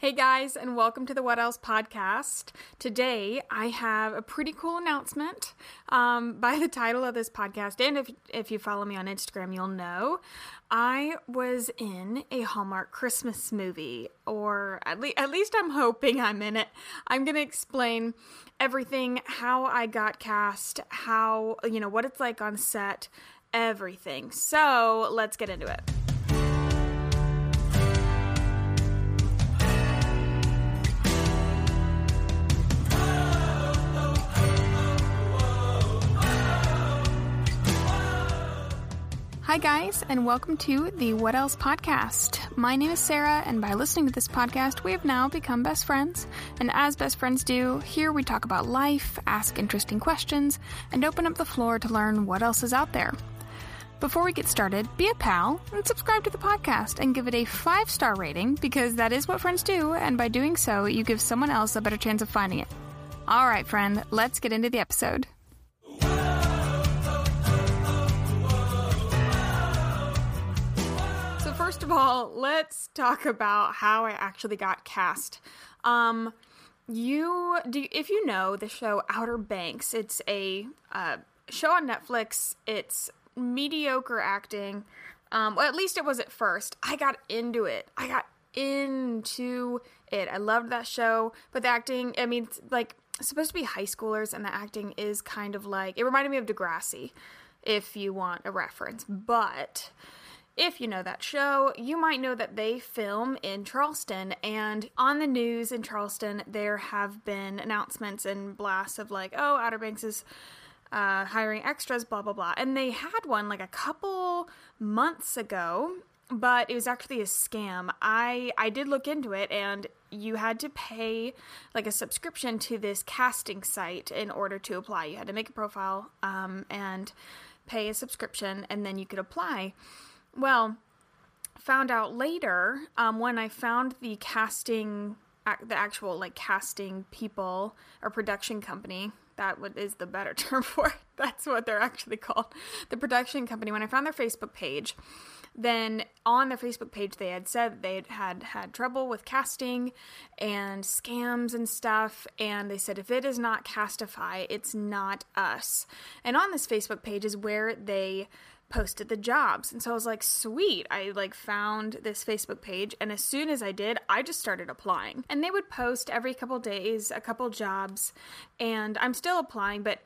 Hey guys, and welcome to the What Else podcast. Today I have a pretty cool announcement. Um, by the title of this podcast, and if if you follow me on Instagram, you'll know I was in a Hallmark Christmas movie, or at least at least I'm hoping I'm in it. I'm gonna explain everything, how I got cast, how you know what it's like on set, everything. So let's get into it. Hi, guys, and welcome to the What Else podcast. My name is Sarah, and by listening to this podcast, we have now become best friends. And as best friends do, here we talk about life, ask interesting questions, and open up the floor to learn what else is out there. Before we get started, be a pal and subscribe to the podcast and give it a five star rating because that is what friends do, and by doing so, you give someone else a better chance of finding it. All right, friend, let's get into the episode. Of all, let's talk about how I actually got cast. Um, you do if you know the show Outer Banks. It's a uh, show on Netflix. It's mediocre acting. Um, well, at least it was at first. I got into it. I got into it. I loved that show, but the acting. I mean, it's like supposed to be high schoolers, and the acting is kind of like it reminded me of Degrassi, if you want a reference, but if you know that show, you might know that they film in Charleston. And on the news in Charleston, there have been announcements and blasts of like, oh, Outer Banks is uh, hiring extras, blah, blah, blah. And they had one like a couple months ago, but it was actually a scam. I, I did look into it and you had to pay like a subscription to this casting site in order to apply. You had to make a profile um, and pay a subscription, and then you could apply. Well, found out later um, when I found the casting, the actual like casting people or production company. That is the better term for it. That's what they're actually called. The production company. When I found their Facebook page, then on their Facebook page they had said they had, had trouble with casting and scams and stuff. And they said if it is not Castify, it's not us. And on this Facebook page is where they posted the jobs. And so I was like, sweet. I like found this Facebook page and as soon as I did, I just started applying. And they would post every couple days a couple jobs and I'm still applying, but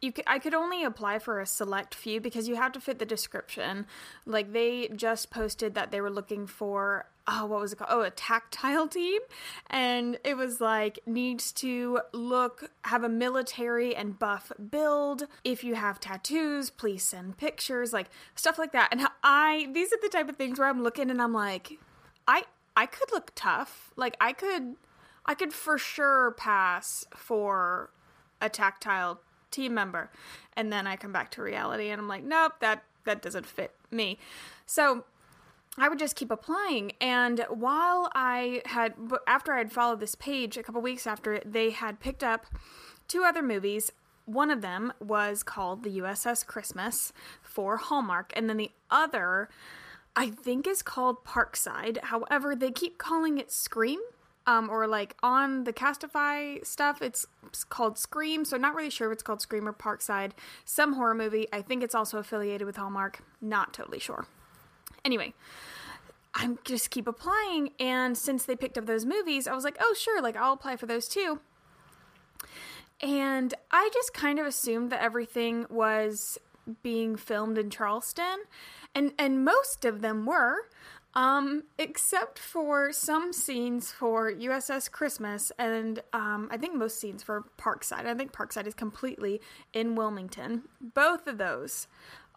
you could, I could only apply for a select few because you have to fit the description. Like they just posted that they were looking for oh what was it called? Oh, a tactile team, and it was like needs to look have a military and buff build. If you have tattoos, please send pictures, like stuff like that. And I these are the type of things where I'm looking and I'm like, I I could look tough. Like I could I could for sure pass for a tactile team member. And then I come back to reality and I'm like, nope, that that doesn't fit me. So I would just keep applying. And while I had, after I had followed this page a couple weeks after, they had picked up two other movies. One of them was called The USS Christmas for Hallmark, and then the other, I think, is called Parkside. However, they keep calling it Scream um, or like on the Castify stuff, it's called Scream. So not really sure if it's called Scream or Parkside. Some horror movie. I think it's also affiliated with Hallmark. Not totally sure. Anyway, I'm just keep applying, and since they picked up those movies, I was like, oh sure, like I'll apply for those too. And I just kind of assumed that everything was being filmed in Charleston, and and most of them were. Um, except for some scenes for USS Christmas, and um, I think most scenes for Parkside. I think Parkside is completely in Wilmington. Both of those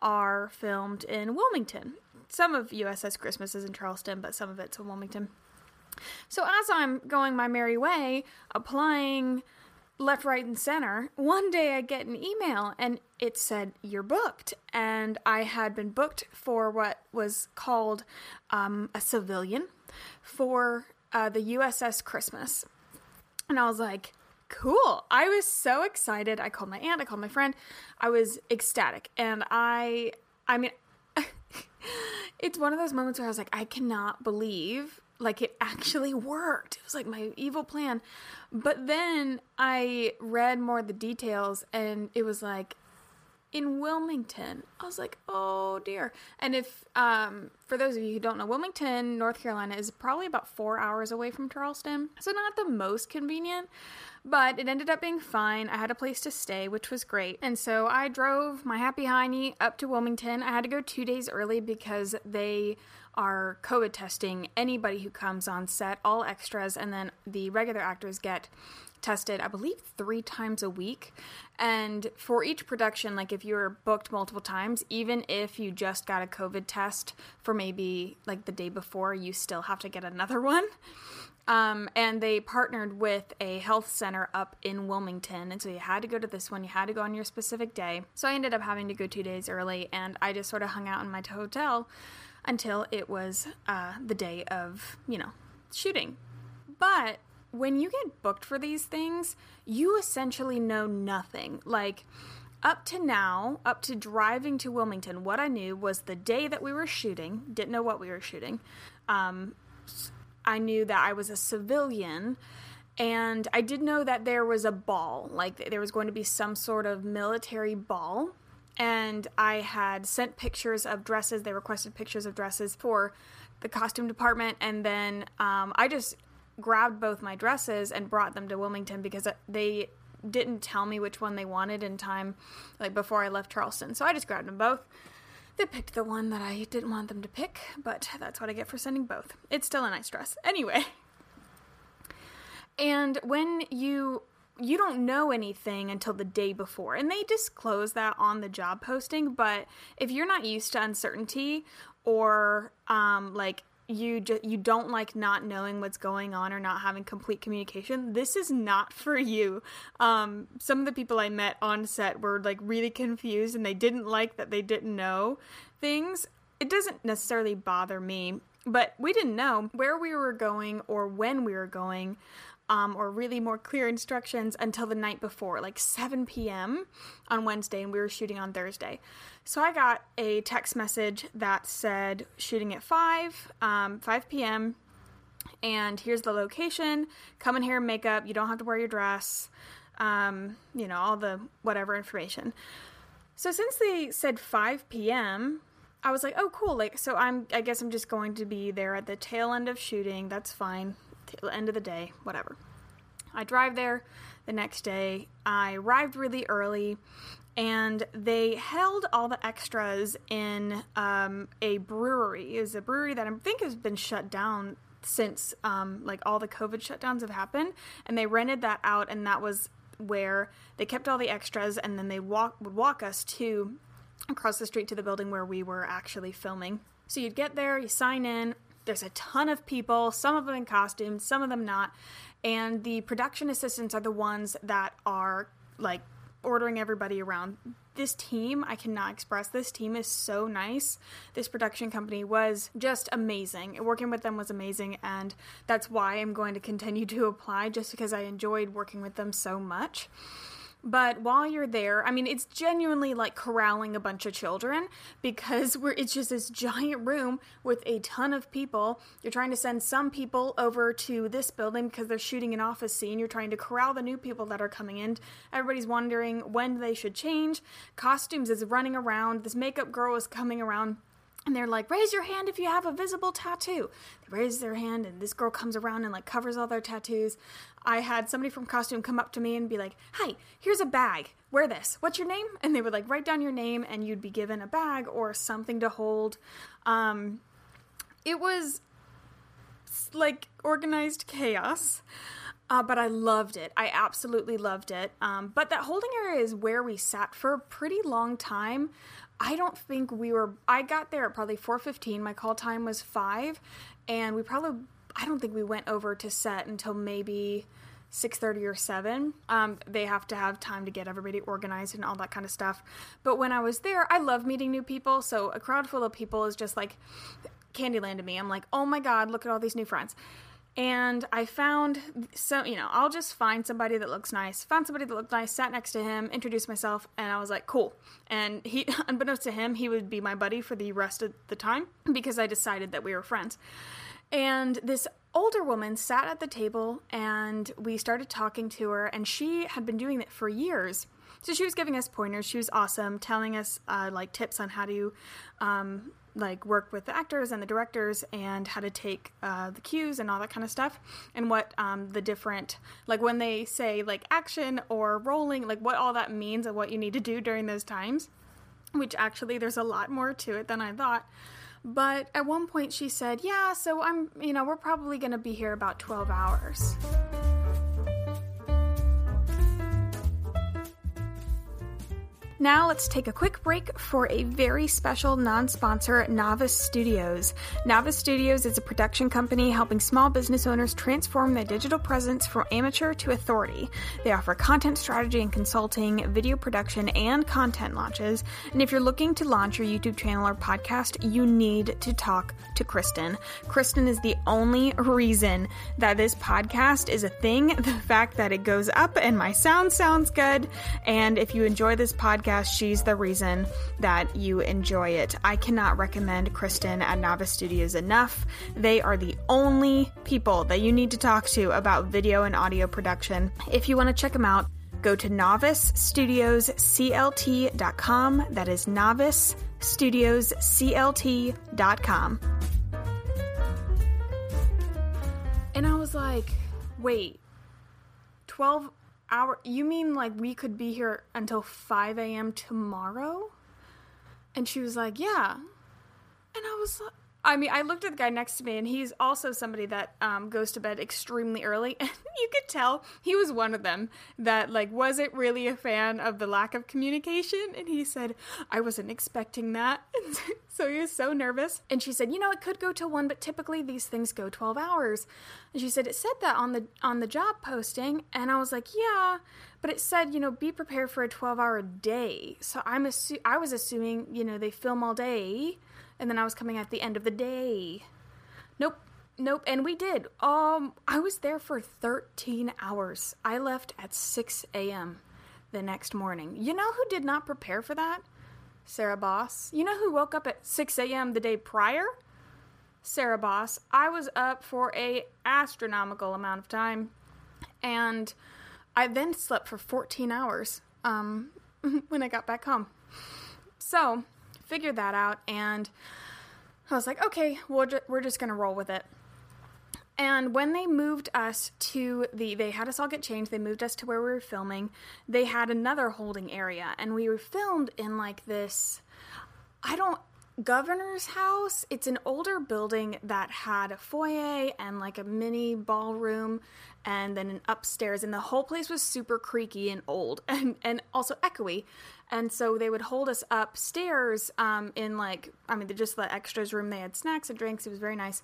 are filmed in Wilmington. Some of USS Christmas is in Charleston, but some of it's in Wilmington. So as I'm going my merry way, applying left, right, and center, one day I get an email and it said, You're booked. And I had been booked for what was called um, a civilian for uh, the USS Christmas. And I was like, Cool. I was so excited. I called my aunt, I called my friend. I was ecstatic. And I, I mean, it's one of those moments where I was like, I cannot believe like it actually worked. It was like my evil plan. But then I read more of the details and it was like in Wilmington. I was like, oh dear. And if, um, for those of you who don't know, Wilmington, North Carolina is probably about four hours away from Charleston. So not the most convenient, but it ended up being fine. I had a place to stay, which was great. And so I drove my happy hiney up to Wilmington. I had to go two days early because they are COVID testing anybody who comes on set, all extras, and then the regular actors get tested, I believe, three times a week. And for each production, like if you're booked multiple times, even if you just got a COVID test for maybe like the day before, you still have to get another one. Um, and they partnered with a health center up in Wilmington. And so you had to go to this one, you had to go on your specific day. So I ended up having to go two days early, and I just sort of hung out in my hotel until it was uh, the day of, you know, shooting. But when you get booked for these things, you essentially know nothing. Like, up to now, up to driving to Wilmington, what I knew was the day that we were shooting, didn't know what we were shooting. Um, I knew that I was a civilian, and I did know that there was a ball, like there was going to be some sort of military ball. And I had sent pictures of dresses. They requested pictures of dresses for the costume department, and then um, I just grabbed both my dresses and brought them to Wilmington because they didn't tell me which one they wanted in time, like before I left Charleston. So I just grabbed them both. They picked the one that I didn't want them to pick, but that's what I get for sending both. It's still a nice dress. Anyway. And when you you don't know anything until the day before. And they disclose that on the job posting, but if you're not used to uncertainty or um like you just you don't like not knowing what's going on or not having complete communication this is not for you um, some of the people i met on set were like really confused and they didn't like that they didn't know things it doesn't necessarily bother me but we didn't know where we were going or when we were going um, or really more clear instructions until the night before, like 7 p.m. on Wednesday, and we were shooting on Thursday. So I got a text message that said shooting at 5, um, 5 p.m. And here's the location. Come in here and makeup. You don't have to wear your dress. Um, you know, all the whatever information. So since they said 5 p.m., I was like, oh, cool. Like, so I'm, I guess I'm just going to be there at the tail end of shooting. That's fine the end of the day, whatever. I drive there the next day. I arrived really early, and they held all the extras in um, a brewery. Is a brewery that I think has been shut down since um, like all the COVID shutdowns have happened, and they rented that out, and that was where they kept all the extras, and then they walk would walk us to across the street to the building where we were actually filming. So you'd get there, you sign in, there's a ton of people, some of them in costumes, some of them not. And the production assistants are the ones that are like ordering everybody around. This team, I cannot express. This team is so nice. This production company was just amazing. Working with them was amazing, and that's why I'm going to continue to apply just because I enjoyed working with them so much. But while you're there, I mean, it's genuinely like corralling a bunch of children because we're it's just this giant room with a ton of people. You're trying to send some people over to this building because they're shooting an office scene. You're trying to corral the new people that are coming in. Everybody's wondering when they should change. Costumes is running around. This makeup girl is coming around and they're like, raise your hand if you have a visible tattoo. They raise their hand, and this girl comes around and like covers all their tattoos. I had somebody from costume come up to me and be like, "Hi, here's a bag. Wear this. What's your name?" And they would like write down your name, and you'd be given a bag or something to hold. Um, it was like organized chaos. Uh, but I loved it. I absolutely loved it. Um, but that holding area is where we sat for a pretty long time. I don't think we were. I got there at probably four fifteen. My call time was five, and we probably. I don't think we went over to set until maybe 6.30 or 7 um, they have to have time to get everybody organized and all that kind of stuff but when i was there i love meeting new people so a crowd full of people is just like candyland to me i'm like oh my god look at all these new friends and I found so you know I'll just find somebody that looks nice. Found somebody that looked nice, sat next to him, introduced myself, and I was like, cool. And he, unbeknownst to him, he would be my buddy for the rest of the time because I decided that we were friends. And this older woman sat at the table and we started talking to her, and she had been doing it for years. So she was giving us pointers. She was awesome, telling us uh, like tips on how to um, like work with the actors and the directors and how to take uh, the cues and all that kind of stuff and what um, the different like when they say like action or rolling like what all that means and what you need to do during those times which actually there's a lot more to it than i thought. But at one point she said yeah so i'm you know we're probably going to be here about 12 hours Now let's take a quick break for a very special non-sponsor, Novice Studios. Novice Studios is a production company helping small business owners transform their digital presence from amateur to authority. They offer content strategy and consulting, video production, and content launches. And if you're looking to launch your YouTube channel or podcast, you need to talk to Kristen. Kristen is the only reason that this podcast is a thing. The fact that it goes up and my sound sounds good. And if you enjoy this podcast, podcast, she's the reason that you enjoy it. I cannot recommend Kristen at Novice Studios enough. They are the only people that you need to talk to about video and audio production. If you want to check them out, go to novicestudiosclt.com. That is novicestudiosclt.com. And I was like, wait, 12 hour you mean like we could be here until 5 a.m tomorrow? And she was like yeah. And i was like I mean, I looked at the guy next to me, and he's also somebody that um, goes to bed extremely early. And you could tell he was one of them that, like, wasn't really a fan of the lack of communication. And he said, I wasn't expecting that. so he was so nervous. And she said, You know, it could go to one, but typically these things go 12 hours. And she said, It said that on the on the job posting. And I was like, Yeah. But it said, you know, be prepared for a 12 hour day. So I'm assu- I was assuming, you know, they film all day and then I was coming at the end of the day. Nope. Nope, and we did. Um, I was there for 13 hours. I left at 6 a.m. the next morning. You know who did not prepare for that? Sarah Boss. You know who woke up at 6 a.m. the day prior? Sarah Boss. I was up for a astronomical amount of time, and I then slept for 14 hours um, when I got back home. So figured that out, and I was like, okay, we're, ju- we're just gonna roll with it. And when they moved us to the, they had us all get changed. They moved us to where we were filming. They had another holding area, and we were filmed in like this. I don't governor's house. It's an older building that had a foyer and like a mini ballroom and then an upstairs and the whole place was super creaky and old and and also echoey. And so they would hold us upstairs um, in like I mean they just the extras room. They had snacks and drinks. It was very nice.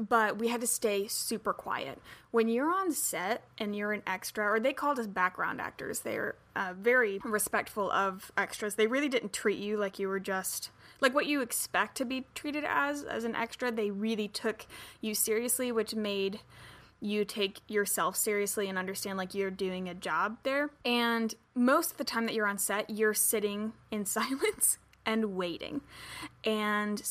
But we had to stay super quiet. When you're on set and you're an extra, or they called us background actors, they're uh, very respectful of extras. They really didn't treat you like you were just like what you expect to be treated as as an extra they really took you seriously which made you take yourself seriously and understand like you're doing a job there. And most of the time that you're on set you're sitting in silence and waiting. And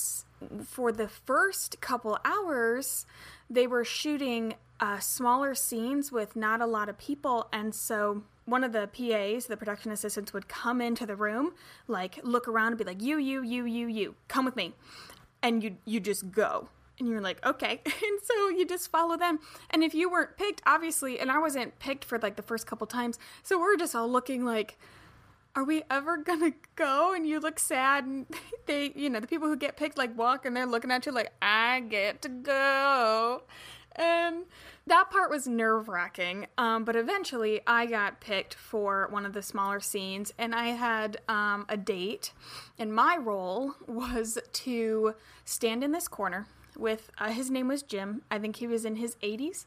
for the first couple hours they were shooting uh, smaller scenes with not a lot of people and so one of the PAs, the production assistants, would come into the room, like look around and be like, "You, you, you, you, you, come with me," and you you just go, and you're like, "Okay," and so you just follow them. And if you weren't picked, obviously, and I wasn't picked for like the first couple times, so we're just all looking like. Are we ever gonna go? And you look sad, and they, you know, the people who get picked like walk and they're looking at you like, I get to go. And that part was nerve wracking. Um, but eventually, I got picked for one of the smaller scenes, and I had um, a date. And my role was to stand in this corner with uh, his name was Jim. I think he was in his 80s.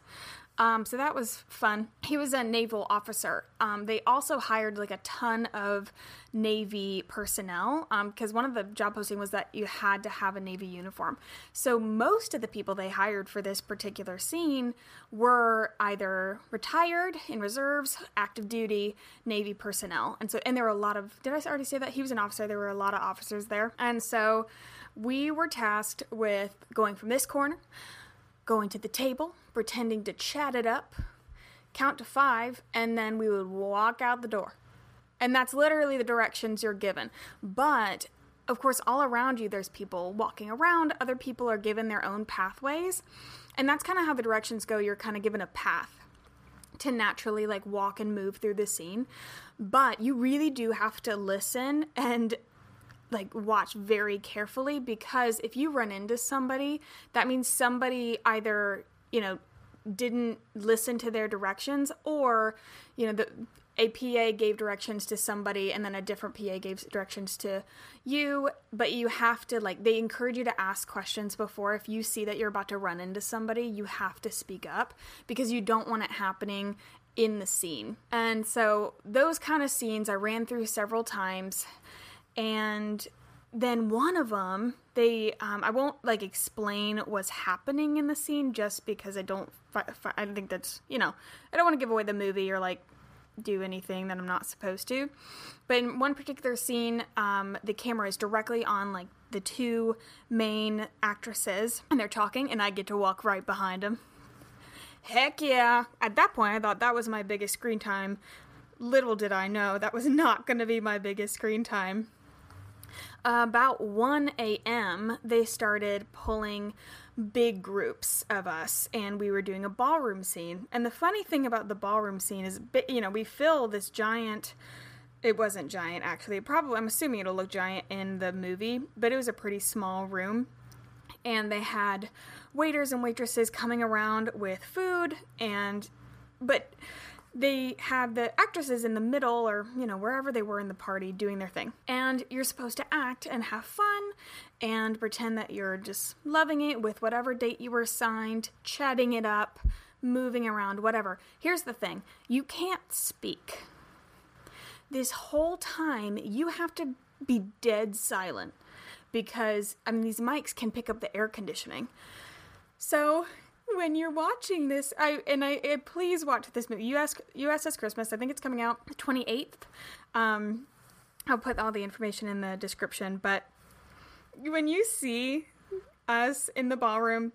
Um, so that was fun. He was a naval officer. Um, they also hired like a ton of Navy personnel because um, one of the job posting was that you had to have a Navy uniform. So most of the people they hired for this particular scene were either retired in reserves, active duty, Navy personnel, and so and there were a lot of. Did I already say that he was an officer? There were a lot of officers there, and so we were tasked with going from this corner going to the table, pretending to chat it up, count to five, and then we would walk out the door. And that's literally the directions you're given. But of course, all around you, there's people walking around, other people are given their own pathways. And that's kind of how the directions go. You're kind of given a path to naturally like walk and move through the scene. But you really do have to listen and like watch very carefully because if you run into somebody, that means somebody either, you know, didn't listen to their directions or, you know, the a PA gave directions to somebody and then a different PA gave directions to you, but you have to like they encourage you to ask questions before. If you see that you're about to run into somebody, you have to speak up because you don't want it happening in the scene. And so those kind of scenes I ran through several times and then one of them they um, i won't like explain what's happening in the scene just because i don't i think that's you know i don't want to give away the movie or like do anything that I'm not supposed to. But in one particular scene, um, the camera is directly on like the two main actresses, and they're talking, and I get to walk right behind them. Heck yeah! At that point, I thought that was my biggest screen time. Little did I know that was not going to be my biggest screen time. About 1 a.m., they started pulling big groups of us and we were doing a ballroom scene. And the funny thing about the ballroom scene is, you know, we fill this giant. It wasn't giant actually. Probably, I'm assuming it'll look giant in the movie, but it was a pretty small room. And they had waiters and waitresses coming around with food and, but they had the actresses in the middle or you know wherever they were in the party doing their thing. And you're supposed to act and have fun and pretend that you're just loving it with whatever date you were assigned chatting it up moving around whatever. Here's the thing. You can't speak. This whole time you have to be dead silent because i mean these mics can pick up the air conditioning. So when you're watching this, I and I, I please watch this movie. US USS Christmas. I think it's coming out 28th. Um, I'll put all the information in the description. But when you see us in the ballroom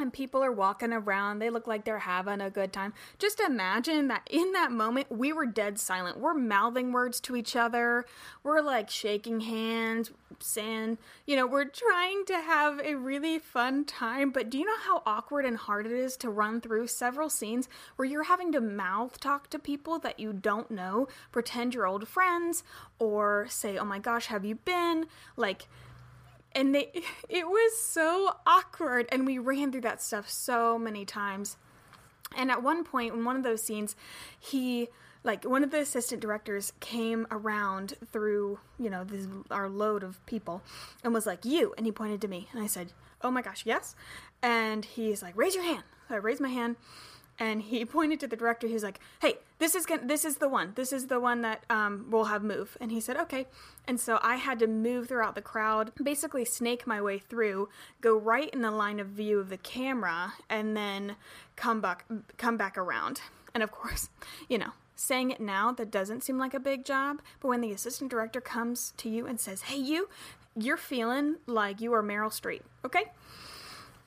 and people are walking around. They look like they're having a good time. Just imagine that in that moment, we were dead silent. We're mouthing words to each other. We're like shaking hands, saying, you know, we're trying to have a really fun time. But do you know how awkward and hard it is to run through several scenes where you're having to mouth talk to people that you don't know, pretend you're old friends, or say, oh my gosh, have you been? Like, and they it was so awkward and we ran through that stuff so many times. And at one point in one of those scenes he like one of the assistant directors came around through you know this our load of people and was like you and he pointed to me and i said oh my gosh yes. And he's like raise your hand. So i raised my hand and he pointed to the director. He's like, "Hey, this is gonna, this is the one. This is the one that um, we'll have move." And he said, "Okay." And so I had to move throughout the crowd, basically snake my way through, go right in the line of view of the camera, and then come back come back around. And of course, you know, saying it now that doesn't seem like a big job, but when the assistant director comes to you and says, "Hey, you," you're feeling like you are Meryl Streep. Okay.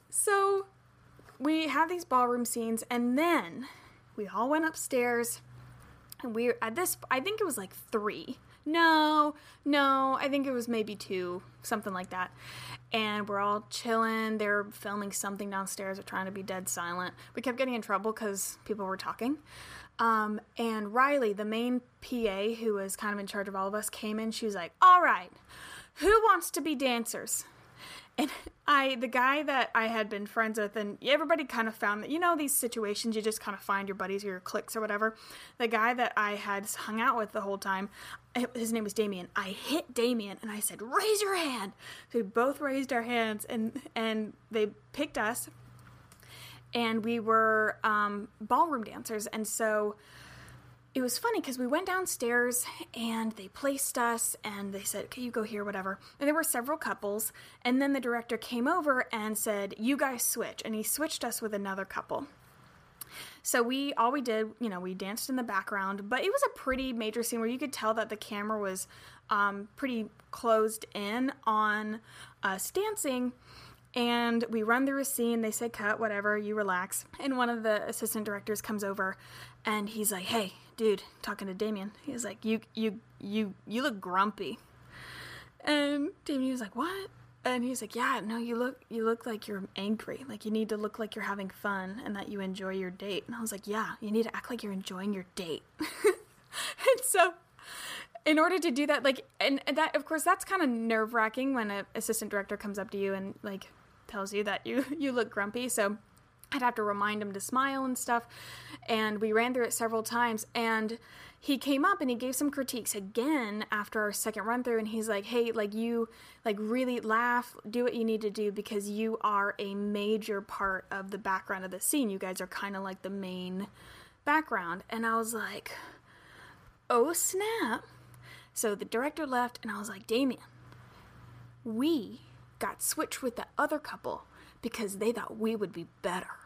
So we had these ballroom scenes, and then we all went upstairs. And we at this, I think it was like three. No, no, I think it was maybe two, something like that. And we're all chilling. They're filming something downstairs. They're trying to be dead silent. We kept getting in trouble because people were talking. Um, and Riley, the main PA who was kind of in charge of all of us, came in. She was like, All right, who wants to be dancers? And I, the guy that I had been friends with, and everybody kind of found that, you know, these situations, you just kind of find your buddies or your cliques or whatever. The guy that I had hung out with the whole time, his name was Damien. I hit Damien and I said, raise your hand. So we both raised our hands and, and they picked us and we were um, ballroom dancers. And so it was funny because we went downstairs and they placed us and they said, okay, you go here, whatever. And there were several couples. And then the director came over and said, you guys switch. And he switched us with another couple. So we all we did, you know, we danced in the background, but it was a pretty major scene where you could tell that the camera was um, pretty closed in on us dancing. And we run through a scene. They say cut, whatever, you relax. And one of the assistant directors comes over and he's like, Hey, dude, talking to Damien. He's like, You you you you look grumpy. And Damien was like, What? And he's like, "Yeah, no, you look you look like you're angry. Like you need to look like you're having fun and that you enjoy your date." And I was like, "Yeah, you need to act like you're enjoying your date." and so in order to do that like and that of course that's kind of nerve-wracking when an assistant director comes up to you and like tells you that you you look grumpy. So I'd have to remind him to smile and stuff. And we ran through it several times and he came up and he gave some critiques again after our second run through and he's like hey like you like really laugh do what you need to do because you are a major part of the background of the scene you guys are kind of like the main background and i was like oh snap so the director left and i was like damien we got switched with the other couple because they thought we would be better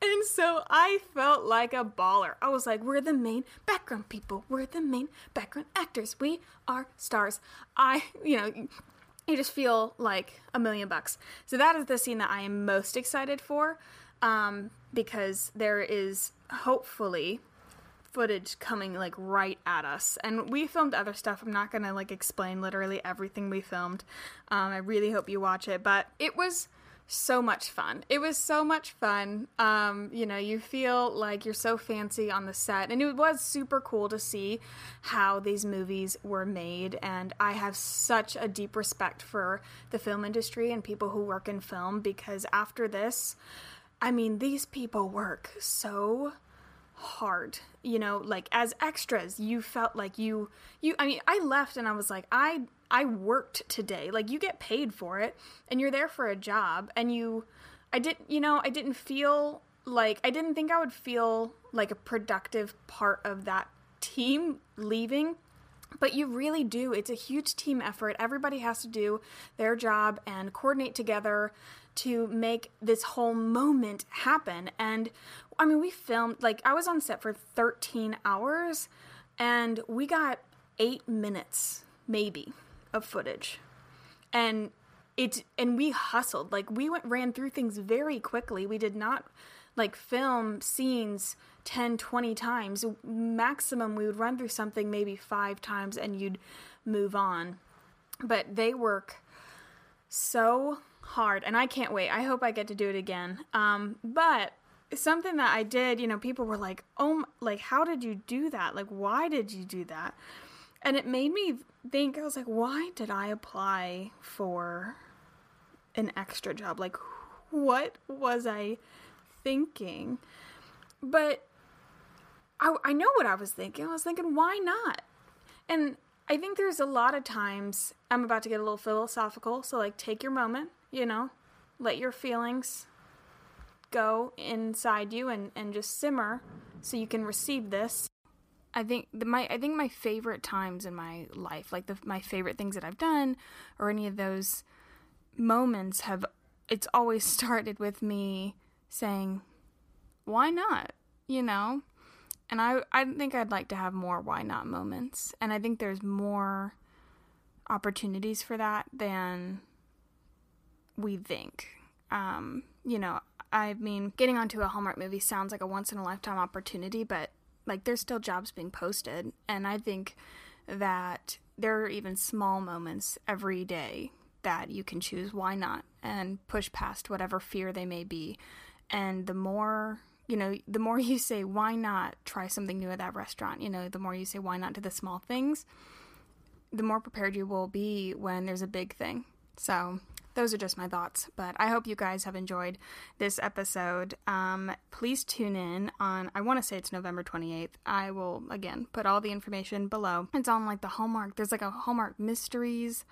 and so I felt like a baller. I was like, we're the main background people. We're the main background actors. We are stars. I, you know, you just feel like a million bucks. So that is the scene that I am most excited for um, because there is hopefully footage coming like right at us and we filmed other stuff i'm not gonna like explain literally everything we filmed um, i really hope you watch it but it was so much fun. It was so much fun. Um, you know, you feel like you're so fancy on the set, and it was super cool to see how these movies were made. And I have such a deep respect for the film industry and people who work in film because after this, I mean, these people work so hard you know like as extras you felt like you you i mean i left and i was like i I worked today. Like you get paid for it and you're there for a job and you I didn't you know, I didn't feel like I didn't think I would feel like a productive part of that team leaving. But you really do. It's a huge team effort. Everybody has to do their job and coordinate together to make this whole moment happen. And I mean, we filmed, like, I was on set for 13 hours and we got eight minutes, maybe, of footage. And it and we hustled. Like we went ran through things very quickly. We did not like film scenes 10 20 times maximum we would run through something maybe 5 times and you'd move on but they work so hard and i can't wait i hope i get to do it again um, but something that i did you know people were like oh like how did you do that like why did you do that and it made me think I was like, why did I apply for an extra job? Like, what was I thinking? But I, I know what I was thinking. I was thinking, why not? And I think there's a lot of times I'm about to get a little philosophical. So, like, take your moment, you know, let your feelings go inside you and, and just simmer so you can receive this. I think the, my I think my favorite times in my life, like the my favorite things that I've done, or any of those moments, have it's always started with me saying, "Why not?" You know, and I I think I'd like to have more "Why not" moments, and I think there's more opportunities for that than we think. Um, you know, I mean, getting onto a Hallmark movie sounds like a once in a lifetime opportunity, but like there's still jobs being posted. And i think that there are even small moments every day that you can choose why not and push past whatever fear they may be. And the more you know the more you say why not try something new at that restaurant? You know the more you say why not to the small things? the more prepared you will be when there's a big thing. So those are just my thoughts. But I hope you guys have enjoyed this episode. Um, please tune in on, I want to say it's November 28th. I will, again, put all the information below. It's on like the Hallmark, there's like a Hallmark Mysteries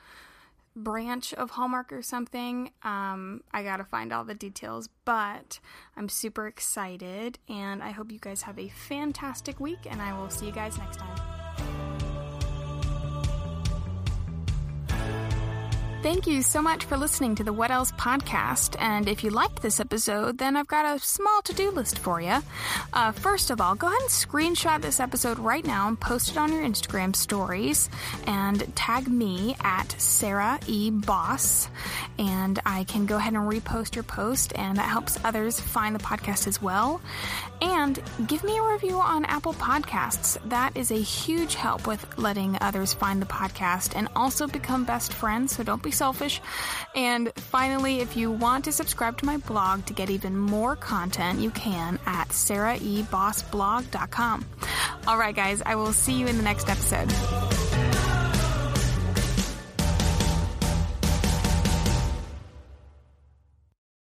branch of Hallmark or something. Um, I gotta find all the details, but I'm super excited and I hope you guys have a fantastic week and I will see you guys next time. Thank you so much for listening to the What Else podcast. And if you liked this episode, then I've got a small to do list for you. Uh, first of all, go ahead and screenshot this episode right now and post it on your Instagram stories and tag me at Sarah E. Boss. And I can go ahead and repost your post, and that helps others find the podcast as well. And give me a review on Apple Podcasts. That is a huge help with letting others find the podcast and also become best friends, so don't be selfish. And finally, if you want to subscribe to my blog to get even more content, you can at sarahiebossblog.com. All right, guys, I will see you in the next episode.